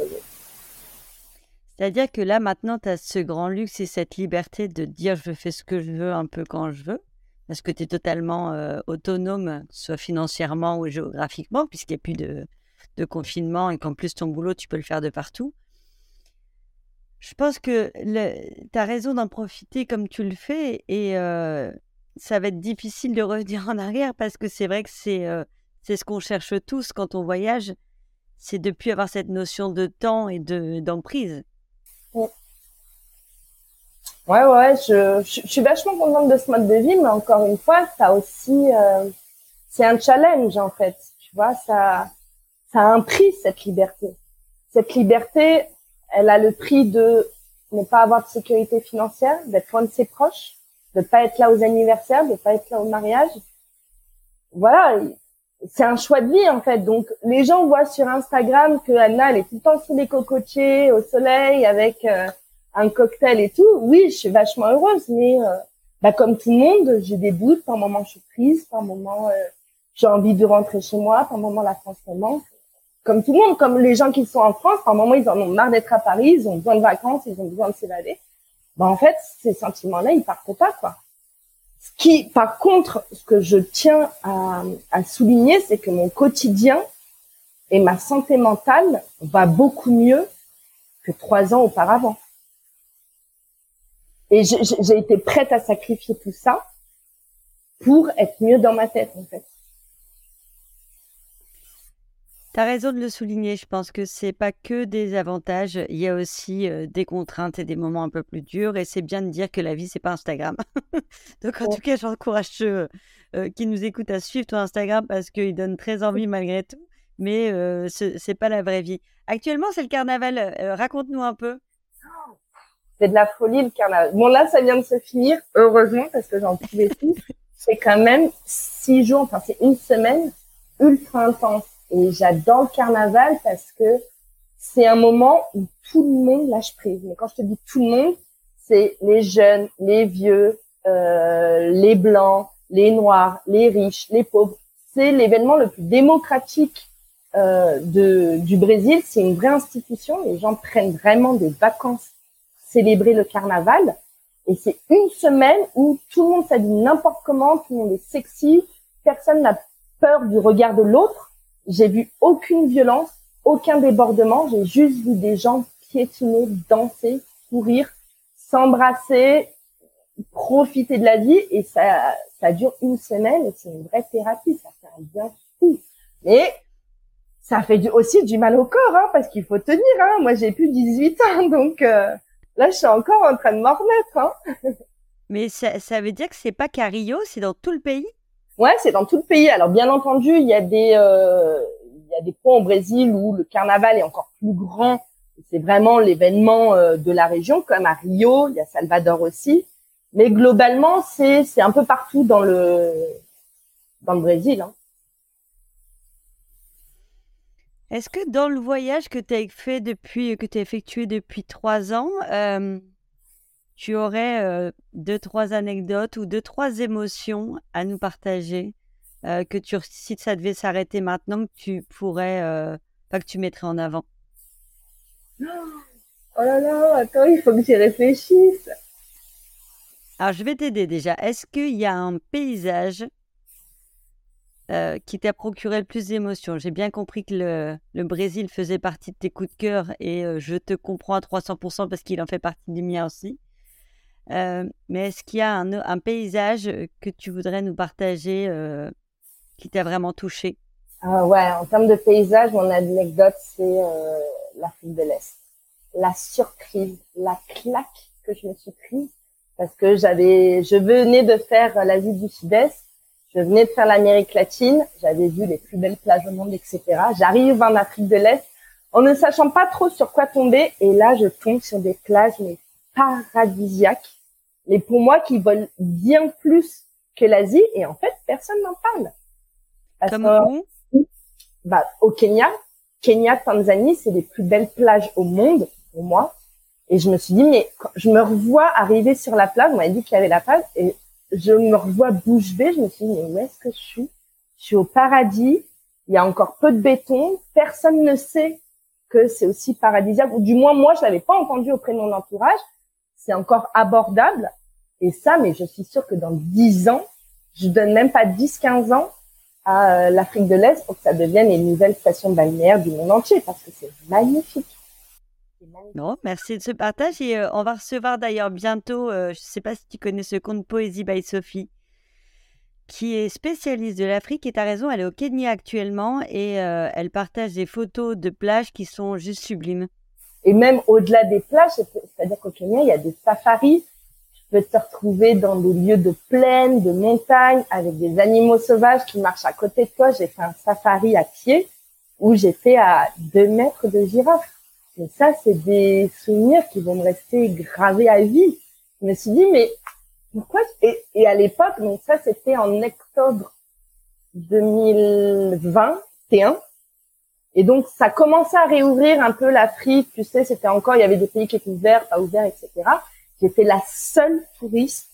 C'est-à-dire que là, maintenant, tu as ce grand luxe et cette liberté de dire je fais ce que je veux un peu quand je veux. Parce que tu es totalement euh, autonome, soit financièrement ou géographiquement, puisqu'il n'y a plus de, de confinement et qu'en plus ton boulot, tu peux le faire de partout. Je pense que tu as raison d'en profiter comme tu le fais et euh, ça va être difficile de revenir en arrière parce que c'est vrai que c'est euh, c'est ce qu'on cherche tous quand on voyage, c'est de plus avoir cette notion de temps et de d'emprise. Ouais, ouais, je, je, suis vachement contente de ce mode de vie, mais encore une fois, ça aussi, euh, c'est un challenge en fait. Tu vois, ça, ça a un prix cette liberté. Cette liberté, elle a le prix de ne pas avoir de sécurité financière, d'être loin de ses proches, de pas être là aux anniversaires, de pas être là au mariage. Voilà, c'est un choix de vie en fait. Donc les gens voient sur Instagram que Anna elle est tout le temps sous les cocotiers, au soleil, avec euh, un cocktail et tout. Oui, je suis vachement heureuse, mais euh, bah, comme tout le monde, j'ai des doutes. Par moment, je suis triste. Par moment, euh, j'ai envie de rentrer chez moi. Par moment, la France me manque comme tout le monde, comme les gens qui sont en France, par moment, ils en ont marre d'être à Paris, ils ont besoin de vacances, ils ont besoin de s'évader. Ben, en fait, ces sentiments-là, ils partent pas, quoi. Ce qui, par contre, ce que je tiens à, à souligner, c'est que mon quotidien et ma santé mentale va beaucoup mieux que trois ans auparavant. Et j'ai été prête à sacrifier tout ça pour être mieux dans ma tête, en fait. Tu as raison de le souligner. Je pense que c'est pas que des avantages. Il y a aussi des contraintes et des moments un peu plus durs. Et c'est bien de dire que la vie, c'est pas Instagram. Donc, en tout cas, j'encourage ceux qui nous écoutent à suivre ton Instagram parce qu'il donne très envie malgré tout. Mais ce c'est pas la vraie vie. Actuellement, c'est le carnaval. Raconte-nous un peu. C'est de la folie le carnaval. Bon, là, ça vient de se finir, heureusement, parce que j'en pouvais plus. C'est quand même six jours, enfin, c'est une semaine ultra intense et j'adore le carnaval parce que c'est un moment où tout le monde lâche prise. Mais quand je te dis tout le monde, c'est les jeunes, les vieux, euh, les blancs, les noirs, les riches, les pauvres. C'est l'événement le plus démocratique euh, de, du Brésil. C'est une vraie institution. Les gens prennent vraiment des vacances célébrer le carnaval. Et c'est une semaine où tout le monde s'habille n'importe comment, tout le monde est sexy, personne n'a peur du regard de l'autre. J'ai vu aucune violence, aucun débordement. J'ai juste vu des gens piétiner, danser, courir, s'embrasser, profiter de la vie. Et ça, ça dure une semaine et c'est une vraie thérapie. Ça fait un bien fou. Mais ça fait aussi du mal au corps, hein, parce qu'il faut tenir. Hein. Moi, j'ai plus 18 ans, donc euh, là, je suis encore en train de m'en remettre. Hein. Mais ça, ça veut dire que c'est pas qu'à Rio, c'est dans tout le pays? Ouais, c'est dans tout le pays. Alors bien entendu, il y a des euh, il y a des points au Brésil où le carnaval est encore plus grand. C'est vraiment l'événement euh, de la région, comme à Rio, il y a Salvador aussi. Mais globalement, c'est c'est un peu partout dans le dans le Brésil. Hein. Est-ce que dans le voyage que tu as fait depuis que tu as effectué depuis trois ans, euh, tu aurais deux, trois anecdotes ou deux, trois émotions à nous partager que tu, si ça devait s'arrêter maintenant, que tu pourrais, pas que tu mettrais en avant? Oh là là, attends, il faut que j'y réfléchisse. Alors, je vais t'aider déjà. Est-ce qu'il y a un paysage qui t'a procuré le plus d'émotions? J'ai bien compris que le, le, Brésil faisait partie de tes coups de cœur et je te comprends à 300% parce qu'il en fait partie du mien aussi. Euh, mais est-ce qu'il y a un, paysage que tu voudrais nous partager euh, qui t'a vraiment touché? Ah Ouais, en termes de paysage, mon anecdote, c'est euh, l'Afrique de l'Est. La surprise, la claque que je me suis prise parce que j'avais, je venais de faire l'Asie du Sud-Est, je venais de faire l'Amérique latine, j'avais vu les plus belles plages au monde, etc. J'arrive en Afrique de l'Est en ne sachant pas trop sur quoi tomber et là, je tombe sur des plages mais paradisiaque, mais pour moi qui volent bien plus que l'Asie et en fait personne n'en parle. Comme où? Bah, au Kenya, Kenya, Tanzanie, c'est les plus belles plages au monde pour moi. Et je me suis dit, mais quand je me revois arriver sur la plage, on m'a dit qu'il y avait la plage, et je me revois bouche bée, je me suis dit, mais où est-ce que je suis? Je suis au paradis, il y a encore peu de béton, personne ne sait que c'est aussi paradisiaque, ou du moins moi, je l'avais pas entendu auprès de mon entourage, c'est encore abordable, et ça, mais je suis sûre que dans 10 ans, je donne même pas 10-15 ans à euh, l'Afrique de l'Est pour que ça devienne une nouvelle station balnéaire du monde entier, parce que c'est magnifique. Merci de ce partage. Et euh, on va recevoir d'ailleurs bientôt, euh, je ne sais pas si tu connais ce compte Poésie by Sophie, qui est spécialiste de l'Afrique. Et tu as raison, elle est au Kenya actuellement et elle partage des photos de plages qui sont juste sublimes. Et même au-delà des plages, c'est-à-dire qu'au Kenya, il y a des safaris peux te retrouver dans des lieux de plaine, de montagne, avec des animaux sauvages qui marchent à côté de toi. J'ai fait un safari à pied où j'étais à deux mètres de girafe. Et ça, c'est des souvenirs qui vont me rester gravés à vie. Je me suis dit, mais pourquoi et, et à l'époque, donc ça, c'était en octobre 2021. Et donc, ça commençait à réouvrir un peu l'Afrique. Tu sais, c'était encore, il y avait des pays qui étaient ouverts, pas ouverts, etc. J'étais la seule touriste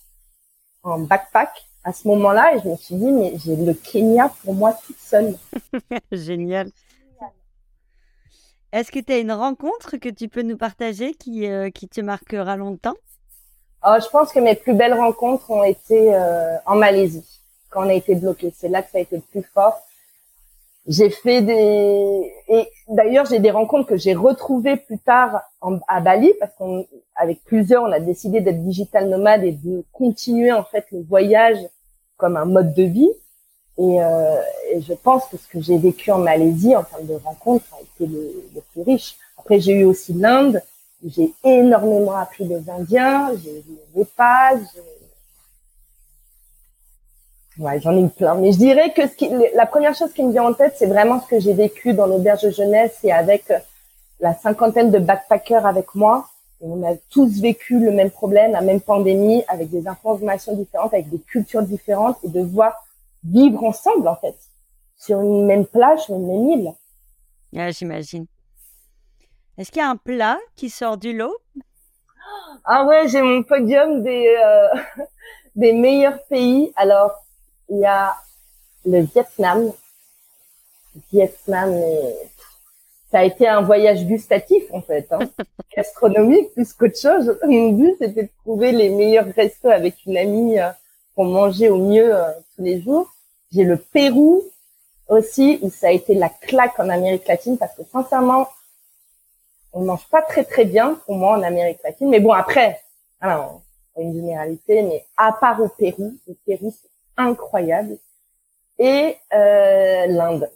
en backpack à ce moment-là et je me suis dit, mais j'ai le Kenya pour moi toute seule. Génial. Est-ce que tu as une rencontre que tu peux nous partager qui, euh, qui te marquera longtemps? Oh, Je pense que mes plus belles rencontres ont été euh, en Malaisie, quand on a été bloqué. C'est là que ça a été le plus fort. J'ai fait des et d'ailleurs j'ai des rencontres que j'ai retrouvées plus tard à Bali parce qu'on avec plusieurs on a décidé d'être digital nomade et de continuer en fait le voyage comme un mode de vie et, euh, et je pense que ce que j'ai vécu en Malaisie en termes de rencontres a été le, le plus riche. Après j'ai eu aussi l'Inde j'ai énormément appris des Indiens, j'ai vu les Népal, Ouais, j'en ai eu plein. Mais je dirais que ce qui, la première chose qui me vient en tête, c'est vraiment ce que j'ai vécu dans l'auberge de jeunesse et avec euh, la cinquantaine de backpackers avec moi. on a tous vécu le même problème, la même pandémie, avec des informations différentes, avec des cultures différentes, et de voir vivre ensemble, en fait, sur une même plage, sur une même île. Ah, j'imagine. Est-ce qu'il y a un plat qui sort du lot? Ah ouais, j'ai mon podium des, euh, des meilleurs pays. Alors, il y a le Vietnam. Vietnam, ça a été un voyage gustatif en fait, hein. gastronomique plus qu'autre chose. Mon but c'était de trouver les meilleurs restos avec une amie euh, pour manger au mieux euh, tous les jours. J'ai le Pérou aussi où ça a été la claque en Amérique latine parce que sincèrement on mange pas très très bien pour moi en Amérique latine. Mais bon après, alors, une généralité, mais à part au Pérou, le Pérou incroyable. Et euh, l'Inde.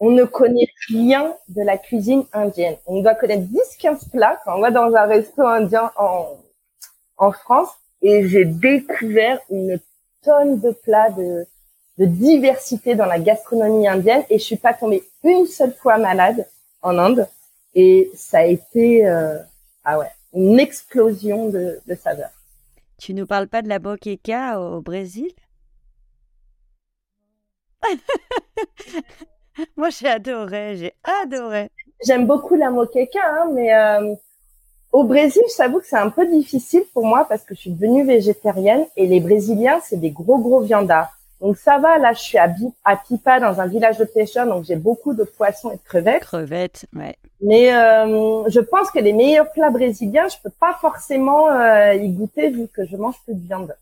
On ne connaît rien de la cuisine indienne. On doit connaître 10-15 plats quand on va dans un resto indien en, en France. Et j'ai découvert une tonne de plats de, de diversité dans la gastronomie indienne. Et je suis pas tombée une seule fois malade en Inde. Et ça a été euh, ah ouais, une explosion de, de saveurs. Tu nous parles pas de la boqueca au Brésil? Moi, j'ai adoré, j'ai adoré. J'aime beaucoup la moqueca, hein, mais euh, au Brésil, j'avoue que c'est un peu difficile pour moi parce que je suis devenue végétarienne et les Brésiliens, c'est des gros gros viandards. Donc ça va, là, je suis à, à Pipa, dans un village de pêcheurs, donc j'ai beaucoup de poissons et de crevettes. Crevettes, ouais. Mais euh, je pense que les meilleurs plats brésiliens, je peux pas forcément euh, y goûter vu que je mange plus de viande.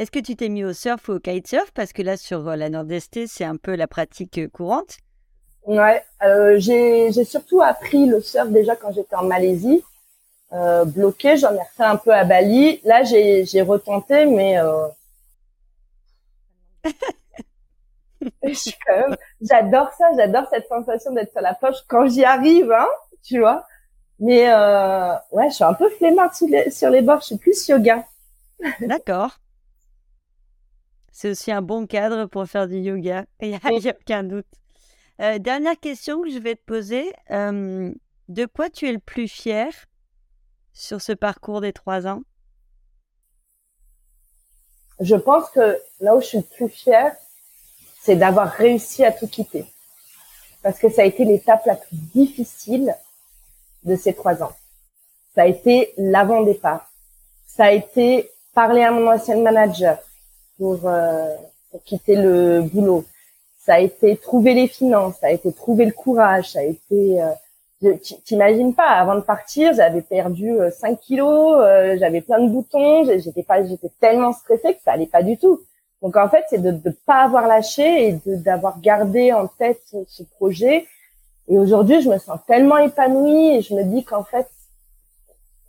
Est-ce que tu t'es mis au surf ou au kitesurf? Parce que là, sur euh, la Nord-Est, c'est un peu la pratique euh, courante. Ouais, euh, j'ai surtout appris le surf déjà quand j'étais en Malaisie. Euh, bloqué, j'en ai refait un peu à Bali. Là, j'ai retenté, mais euh... j'adore ça, j'adore cette sensation d'être sur la poche quand j'y arrive, hein, tu vois. Mais ouais, je suis un peu flemmarde sur les, sur les bords, je suis plus yoga. D'accord. C'est aussi un bon cadre pour faire du yoga. Il n'y a, aucun doute. Euh, dernière question que je vais te poser. Euh, de quoi tu es le plus fier sur ce parcours des trois ans? Je pense que là où je suis le plus fière, c'est d'avoir réussi à tout quitter. parce que ça a été l'étape la plus difficile de ces trois ans. Ça a été l'avant-départ. Ça a été parler à mon ancien manager pour, euh, pour quitter le boulot. Ça a été trouver les finances, ça a été trouver le courage, ça a été euh, T'imagines pas, avant de partir, j'avais perdu 5 euh, kilos, euh, j'avais plein de boutons, j'étais pas, j'étais tellement stressée que ça allait pas du tout. Donc en fait, c'est de ne pas avoir lâché et d'avoir gardé en tête ce, projet. Et aujourd'hui, je me sens tellement épanouie et je me dis qu'en fait,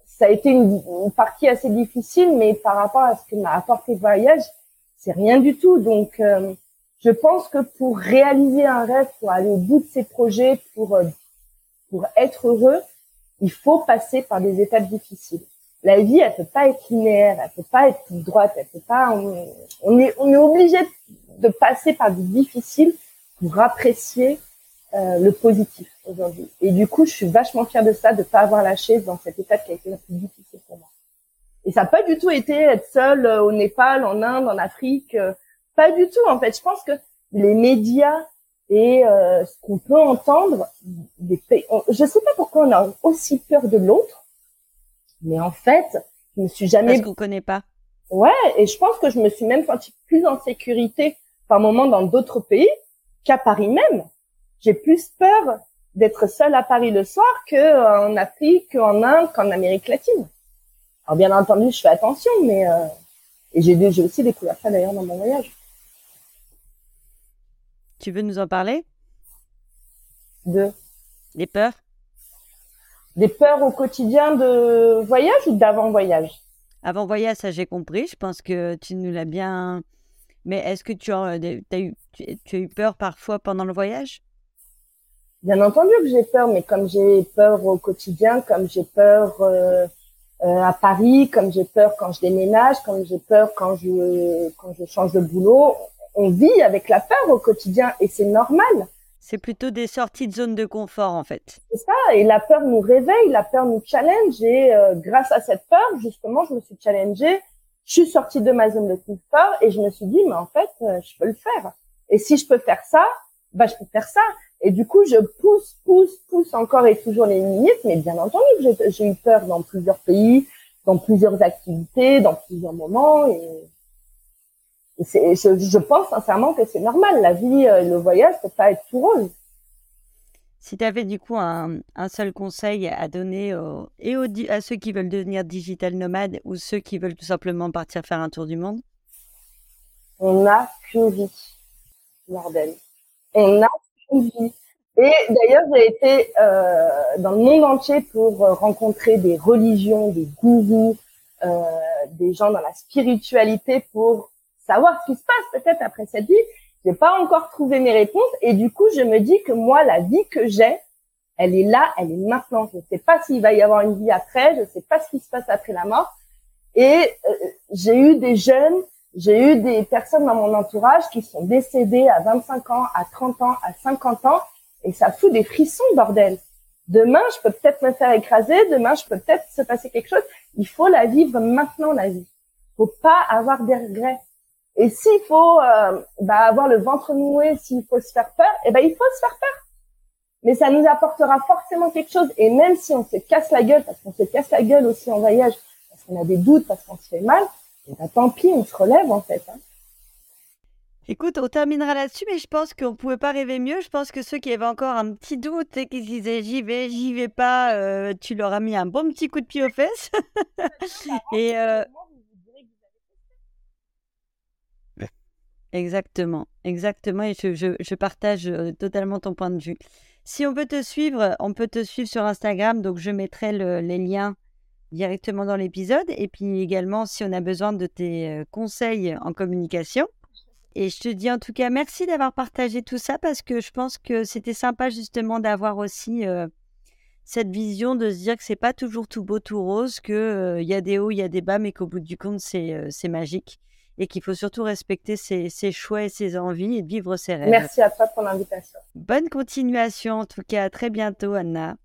ça a été une, partie assez difficile, mais par rapport à ce que m'a apporté le voyage, c'est rien du tout. Donc, euh, je pense que pour réaliser un rêve, pour aller au bout de ses projets, pour pour être heureux, il faut passer par des étapes difficiles. La vie, elle peut pas être linéaire, elle peut pas être droite, elle peut pas. On, est on est obligé de passer par des difficiles pour apprécier euh, le positif aujourd'hui. Et du coup, je suis vachement fière de ça, de pas avoir lâché dans cette étape qui a été la plus difficile. Et ça n'a pas du tout été être seule euh, au Népal, en Inde, en Afrique. Euh, pas du tout, en fait. Je pense que les médias et euh, ce qu'on peut entendre des pays. Je sais pas pourquoi on a aussi peur de l'autre, mais en fait, je me suis jamais. Parce qu'on connaît pas. Ouais, et je pense que je me suis même sentie plus en sécurité par moment dans d'autres pays qu'à Paris même. J'ai plus peur d'être seule à Paris le soir que en Afrique, qu'en Inde, qu'en Amérique latine. Alors bien entendu, je fais attention, mais euh... et j'ai j'ai aussi découvert ça d'ailleurs dans mon voyage. Tu veux nous en parler? De? Des peurs? Des peurs au quotidien de voyage ou d'avant-voyage? Avant voyage, ça j'ai compris. Je pense que tu nous l'as bien. Mais est-ce que tu as, eu, tu, as eu peur parfois pendant le voyage? Bien entendu que j'ai peur, mais comme j'ai peur au quotidien, comme j'ai peur euh, euh, à Paris, comme j'ai peur quand je déménage, comme j'ai peur quand je quand je change de boulot, on vit avec la peur au quotidien et c'est normal. C'est plutôt des sorties de zone de confort en fait. C'est ça, et la peur nous réveille, la peur nous challenge et euh, grâce à cette peur, justement, je me suis challengée, je suis sortie de ma zone de confort et je me suis dit, mais en fait, euh, je peux le faire. Et si je peux faire ça, bah je peux faire ça. Et du coup, je pousse, pousse, pousse encore et toujours les limites, mais bien entendu j'ai eu peur dans plusieurs pays, dans plusieurs activités, dans plusieurs moments. Et je, je, pense sincèrement que c'est normal. La vie, euh, le voyage, peut pas être tout rose. Si tu avais du coup un, un, seul conseil à donner et à ceux qui veulent devenir digital nomades ou ceux qui veulent tout simplement partir faire un tour du monde? On n'a qu'une vie, Norden. On n'a. Et d'ailleurs, j'ai été euh, dans le monde entier pour rencontrer des religions, des gourous, euh, des gens dans la spiritualité pour savoir ce qui se passe peut-être après cette vie. J'ai pas encore trouvé mes réponses et du coup, je me dis que moi, la vie que j'ai, elle est là, elle est maintenant. Je ne sais pas s'il va y avoir une vie après, je ne sais pas ce qui se passe après la mort. Et euh, j'ai eu des jeunes, j'ai eu des personnes dans mon entourage qui sont décédées à 25 ans, à 30 ans, à 50 ans, et ça fout des frissons, bordel. Demain, je peux peut-être me faire écraser, demain, je peux peut-être se passer quelque chose. Il faut la vivre maintenant, la vie. Faut pas avoir des regrets. Et s'il faut euh, bah, avoir le ventre noué, s'il faut se faire peur, eh ben il faut se faire peur. Mais ça nous apportera forcément quelque chose. Et même si on se casse la gueule, parce qu'on se casse la gueule aussi en voyage, parce qu'on a des doutes, parce qu'on se fait mal, eh ben, tant pis, on se relève en fait. Hein. Écoute, on terminera là-dessus, mais je pense qu'on ne pouvait pas rêver mieux. Je pense que ceux qui avaient encore un petit doute et qui se disaient j'y vais, j'y vais pas, euh, tu leur as mis un bon petit coup de pied aux fesses. et euh, Exactement, exactement. Et je, je, partage euh, totalement ton point de vue. Si on peut te suivre, on peut te suivre sur Instagram. Donc, je mettrai les liens directement dans l'épisode. Et puis également, si on a besoin de tes conseils en communication. Et je te dis en tout cas merci d'avoir partagé tout ça parce que je pense que c'était sympa justement d'avoir aussi euh, cette vision de se dire que c'est pas toujours tout beau, tout rose, qu'il il y a des hauts, il y a des bas, mais qu'au bout du compte, c'est magique et qu'il faut surtout respecter ses, choix et ses envies et vivre ses rêves. Merci à toi pour l'invitation. Bonne continuation en tout cas. À très bientôt, Anna.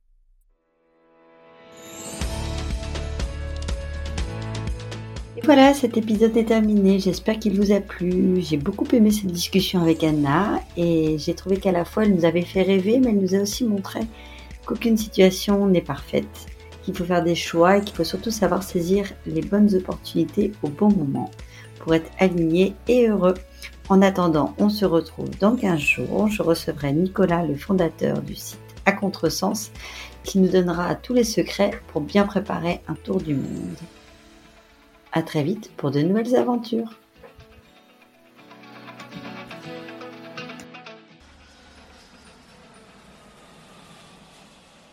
Et voilà, cet épisode est terminé. J'espère qu'il vous a plu. J'ai beaucoup aimé cette discussion avec Anna et j'ai trouvé qu'à la fois elle nous avait fait rêver, mais elle nous a aussi montré qu'aucune situation n'est parfaite, qu'il faut faire des choix et qu'il faut surtout savoir saisir les bonnes opportunités au bon moment pour être aligné et heureux. En attendant, on se retrouve dans 15 jours. Je recevrai Nicolas, le fondateur du site À Contresens, qui nous donnera tous les secrets pour bien préparer un tour du monde. À très vite pour de nouvelles aventures.